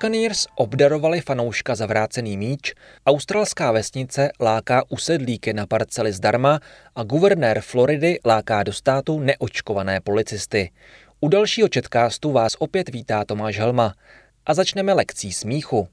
Buccaneers obdarovali fanouška za vrácený míč, australská vesnice láká usedlíky na parcely zdarma a guvernér Floridy láká do státu neočkované policisty. U dalšího četkástu vás opět vítá Tomáš Helma a začneme lekcí smíchu.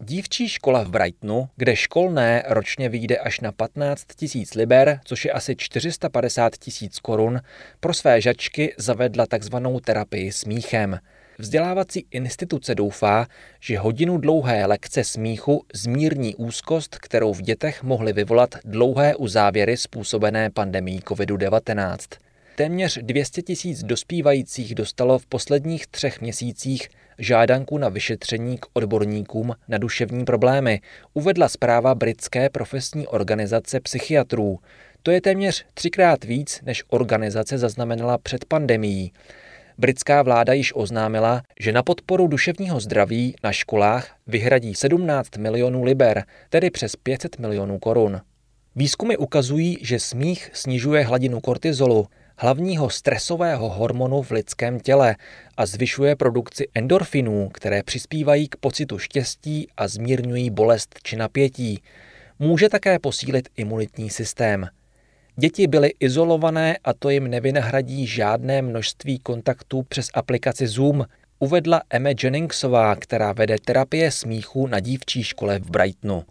Dívčí škola v Brightonu, kde školné ročně vyjde až na 15 tisíc liber, což je asi 450 tisíc korun, pro své žačky zavedla takzvanou terapii smíchem. Vzdělávací instituce doufá, že hodinu dlouhé lekce smíchu zmírní úzkost, kterou v dětech mohly vyvolat dlouhé uzávěry způsobené pandemí COVID-19. Téměř 200 tisíc dospívajících dostalo v posledních třech měsících žádanku na vyšetření k odborníkům na duševní problémy, uvedla zpráva britské profesní organizace psychiatrů. To je téměř třikrát víc, než organizace zaznamenala před pandemií. Britská vláda již oznámila, že na podporu duševního zdraví na školách vyhradí 17 milionů liber, tedy přes 500 milionů korun. Výzkumy ukazují, že smích snižuje hladinu kortizolu, hlavního stresového hormonu v lidském těle a zvyšuje produkci endorfinů, které přispívají k pocitu štěstí a zmírňují bolest či napětí. Může také posílit imunitní systém. Děti byly izolované a to jim nevynahradí žádné množství kontaktů přes aplikaci Zoom, uvedla Emma Jenningsová, která vede terapie smíchu na dívčí škole v Brightonu.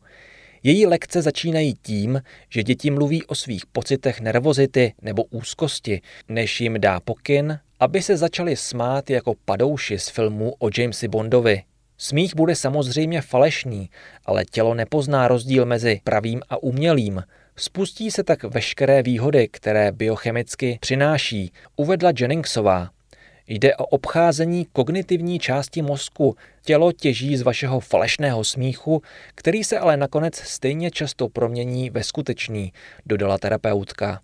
Její lekce začínají tím, že děti mluví o svých pocitech nervozity nebo úzkosti, než jim dá pokyn, aby se začali smát jako padouši z filmu o Jamesi Bondovi. Smích bude samozřejmě falešný, ale tělo nepozná rozdíl mezi pravým a umělým. Spustí se tak veškeré výhody, které biochemicky přináší, uvedla Jenningsová. Jde o obcházení kognitivní části mozku. Tělo těží z vašeho falešného smíchu, který se ale nakonec stejně často promění ve skutečný, dodala terapeutka.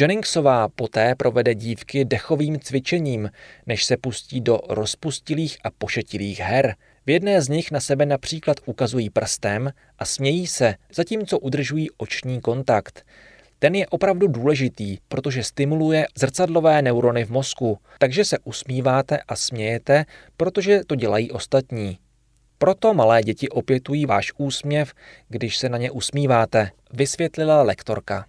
Jenningsová poté provede dívky dechovým cvičením, než se pustí do rozpustilých a pošetilých her. V jedné z nich na sebe například ukazují prstem a smějí se, zatímco udržují oční kontakt. Ten je opravdu důležitý, protože stimuluje zrcadlové neurony v mozku, takže se usmíváte a smějete, protože to dělají ostatní. Proto malé děti opětují váš úsměv, když se na ně usmíváte, vysvětlila lektorka.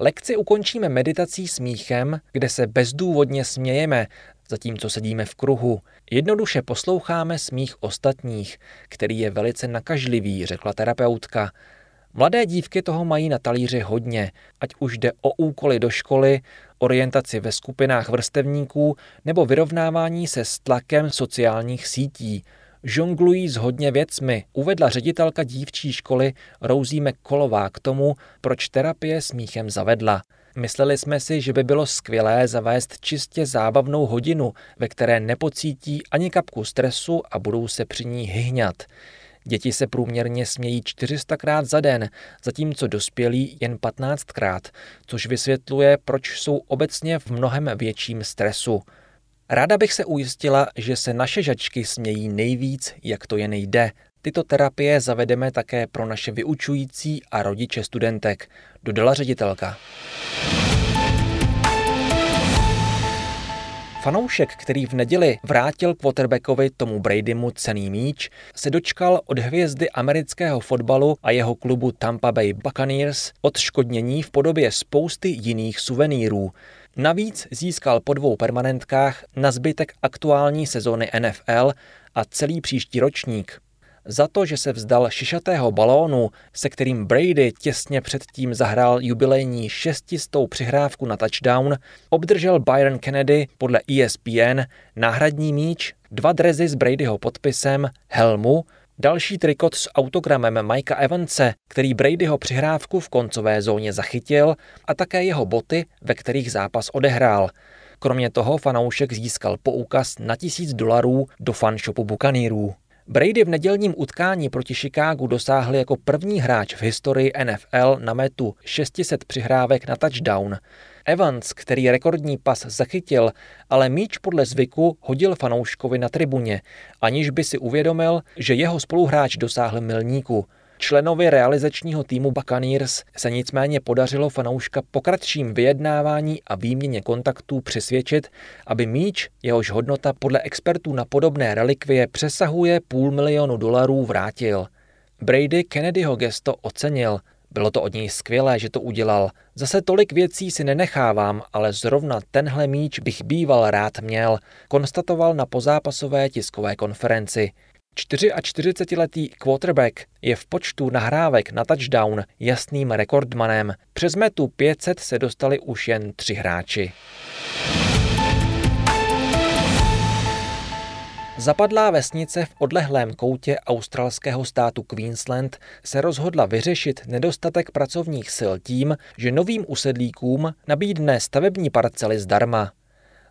Lekci ukončíme meditací smíchem, kde se bezdůvodně smějeme, zatímco sedíme v kruhu. Jednoduše posloucháme smích ostatních, který je velice nakažlivý, řekla terapeutka. Mladé dívky toho mají na talíři hodně, ať už jde o úkoly do školy, orientaci ve skupinách vrstevníků nebo vyrovnávání se s tlakem sociálních sítí. Žonglují s hodně věcmi, uvedla ředitelka dívčí školy Rouzíme Kolová k tomu, proč terapie smíchem zavedla. Mysleli jsme si, že by bylo skvělé zavést čistě zábavnou hodinu, ve které nepocítí ani kapku stresu a budou se při ní hyhňat. Děti se průměrně smějí 400krát za den, zatímco dospělí jen 15krát, což vysvětluje, proč jsou obecně v mnohem větším stresu. Ráda bych se ujistila, že se naše žačky smějí nejvíc, jak to jen jde. Tyto terapie zavedeme také pro naše vyučující a rodiče studentek, dodala ředitelka. Fanoušek, který v neděli vrátil quarterbackovi Tomu Bradymu cený míč, se dočkal od hvězdy amerického fotbalu a jeho klubu Tampa Bay Buccaneers odškodnění v podobě spousty jiných suvenýrů. Navíc získal po dvou permanentkách na zbytek aktuální sezóny NFL a celý příští ročník za to, že se vzdal šišatého balónu, se kterým Brady těsně předtím zahrál jubilejní šestistou přihrávku na touchdown, obdržel Byron Kennedy podle ESPN náhradní míč, dva drezy s Bradyho podpisem, helmu, další trikot s autogramem Mikea Evanse, který Bradyho přihrávku v koncové zóně zachytil, a také jeho boty, ve kterých zápas odehrál. Kromě toho fanoušek získal poukaz na tisíc dolarů do fanshopu Bukanírů. Brady v nedělním utkání proti Chicagu dosáhl jako první hráč v historii NFL na metu 600 přihrávek na touchdown. Evans, který rekordní pas zachytil, ale míč podle zvyku hodil fanouškovi na tribuně, aniž by si uvědomil, že jeho spoluhráč dosáhl milníku. Členovi realizačního týmu Buccaneers se nicméně podařilo fanouška po kratším vyjednávání a výměně kontaktů přesvědčit, aby míč, jehož hodnota podle expertů na podobné relikvie přesahuje půl milionu dolarů, vrátil. Brady Kennedyho gesto ocenil. Bylo to od něj skvělé, že to udělal. Zase tolik věcí si nenechávám, ale zrovna tenhle míč bych býval rád měl, konstatoval na pozápasové tiskové konferenci. 44-letý quarterback je v počtu nahrávek na touchdown jasným rekordmanem. Přes metu 500 se dostali už jen tři hráči. Zapadlá vesnice v odlehlém koutě australského státu Queensland se rozhodla vyřešit nedostatek pracovních sil tím, že novým usedlíkům nabídne stavební parcely zdarma.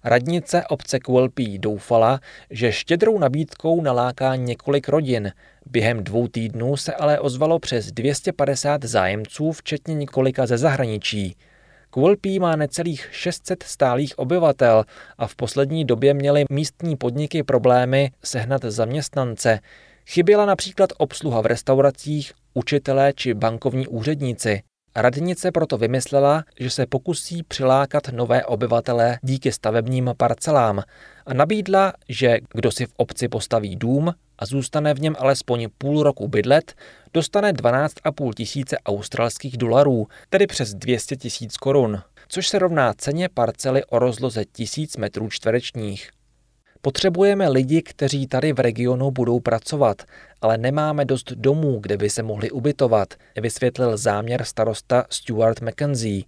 Radnice obce Quilpí doufala, že štědrou nabídkou naláká několik rodin. Během dvou týdnů se ale ozvalo přes 250 zájemců, včetně několika ze zahraničí. Quilpí má necelých 600 stálých obyvatel a v poslední době měly místní podniky problémy sehnat zaměstnance. Chyběla například obsluha v restauracích, učitelé či bankovní úředníci. Radnice proto vymyslela, že se pokusí přilákat nové obyvatele díky stavebním parcelám a nabídla, že kdo si v obci postaví dům a zůstane v něm alespoň půl roku bydlet, dostane 12,5 tisíce australských dolarů, tedy přes 200 tisíc korun, což se rovná ceně parcely o rozloze tisíc metrů čtverečních. Potřebujeme lidi, kteří tady v regionu budou pracovat, ale nemáme dost domů, kde by se mohli ubytovat, vysvětlil záměr starosta Stuart McKenzie.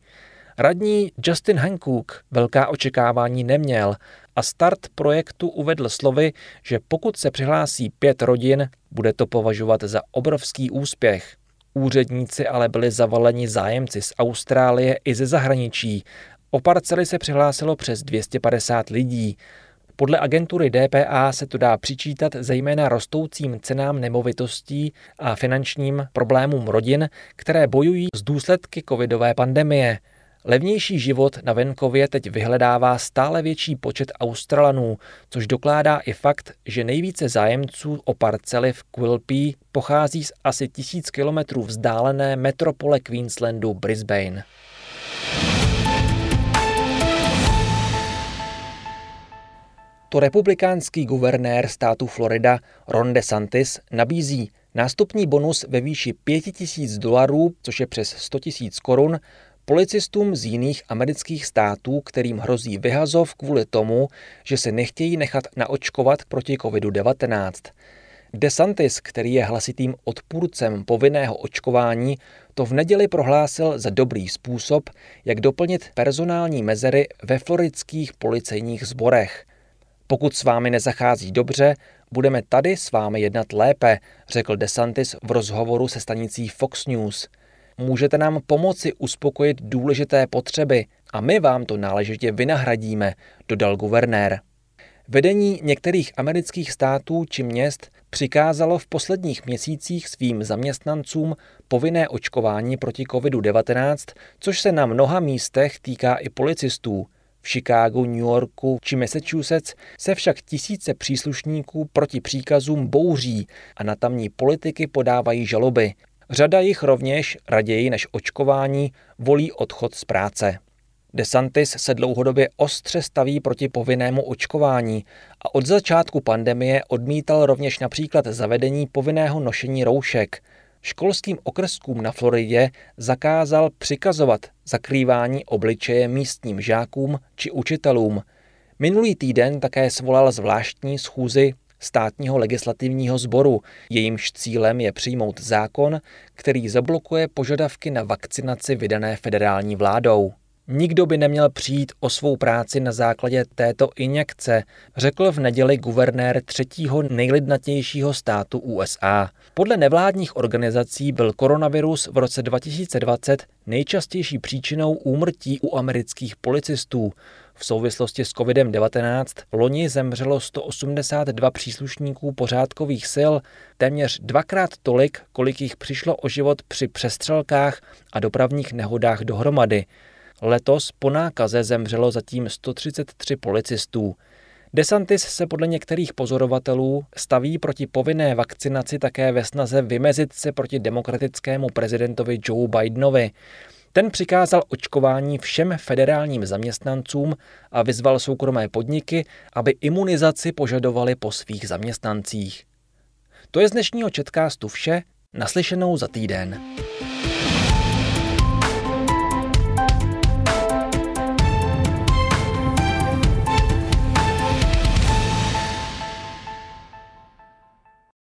Radní Justin Hancock velká očekávání neměl a start projektu uvedl slovy, že pokud se přihlásí pět rodin, bude to považovat za obrovský úspěch. Úředníci ale byli zavaleni zájemci z Austrálie i ze zahraničí. O parcely se přihlásilo přes 250 lidí. Podle agentury DPA se to dá přičítat zejména rostoucím cenám nemovitostí a finančním problémům rodin, které bojují s důsledky covidové pandemie. Levnější život na venkově teď vyhledává stále větší počet Australanů, což dokládá i fakt, že nejvíce zájemců o parcely v Quilpie pochází z asi tisíc kilometrů vzdálené metropole Queenslandu Brisbane. To republikánský guvernér státu Florida Ron DeSantis nabízí nástupní bonus ve výši 5000 dolarů, což je přes 100 000 korun, policistům z jiných amerických států, kterým hrozí vyhazov kvůli tomu, že se nechtějí nechat naočkovat proti COVID-19. DeSantis, který je hlasitým odpůrcem povinného očkování, to v neděli prohlásil za dobrý způsob, jak doplnit personální mezery ve floridských policejních sborech – pokud s vámi nezachází dobře, budeme tady s vámi jednat lépe, řekl DeSantis v rozhovoru se stanicí Fox News. Můžete nám pomoci uspokojit důležité potřeby a my vám to náležitě vynahradíme, dodal guvernér. Vedení některých amerických států či měst přikázalo v posledních měsících svým zaměstnancům povinné očkování proti COVID-19, což se na mnoha místech týká i policistů. V Chicagu, New Yorku či Massachusetts se však tisíce příslušníků proti příkazům bouří a na tamní politiky podávají žaloby. Řada jich rovněž, raději než očkování, volí odchod z práce. DeSantis se dlouhodobě ostře staví proti povinnému očkování a od začátku pandemie odmítal rovněž například zavedení povinného nošení roušek – školským okrskům na Floridě zakázal přikazovat zakrývání obličeje místním žákům či učitelům. Minulý týden také svolal zvláštní schůzi státního legislativního sboru. Jejímž cílem je přijmout zákon, který zablokuje požadavky na vakcinaci vydané federální vládou. Nikdo by neměl přijít o svou práci na základě této injekce, řekl v neděli guvernér třetího nejlidnatějšího státu USA. Podle nevládních organizací byl koronavirus v roce 2020 nejčastější příčinou úmrtí u amerických policistů. V souvislosti s COVID-19 loni zemřelo 182 příslušníků pořádkových sil, téměř dvakrát tolik, kolik jich přišlo o život při přestřelkách a dopravních nehodách dohromady. Letos po nákaze zemřelo zatím 133 policistů. DeSantis se podle některých pozorovatelů staví proti povinné vakcinaci také ve snaze vymezit se proti demokratickému prezidentovi Joe Bidenovi. Ten přikázal očkování všem federálním zaměstnancům a vyzval soukromé podniky, aby imunizaci požadovali po svých zaměstnancích. To je z dnešního četkástu vše, naslyšenou za týden.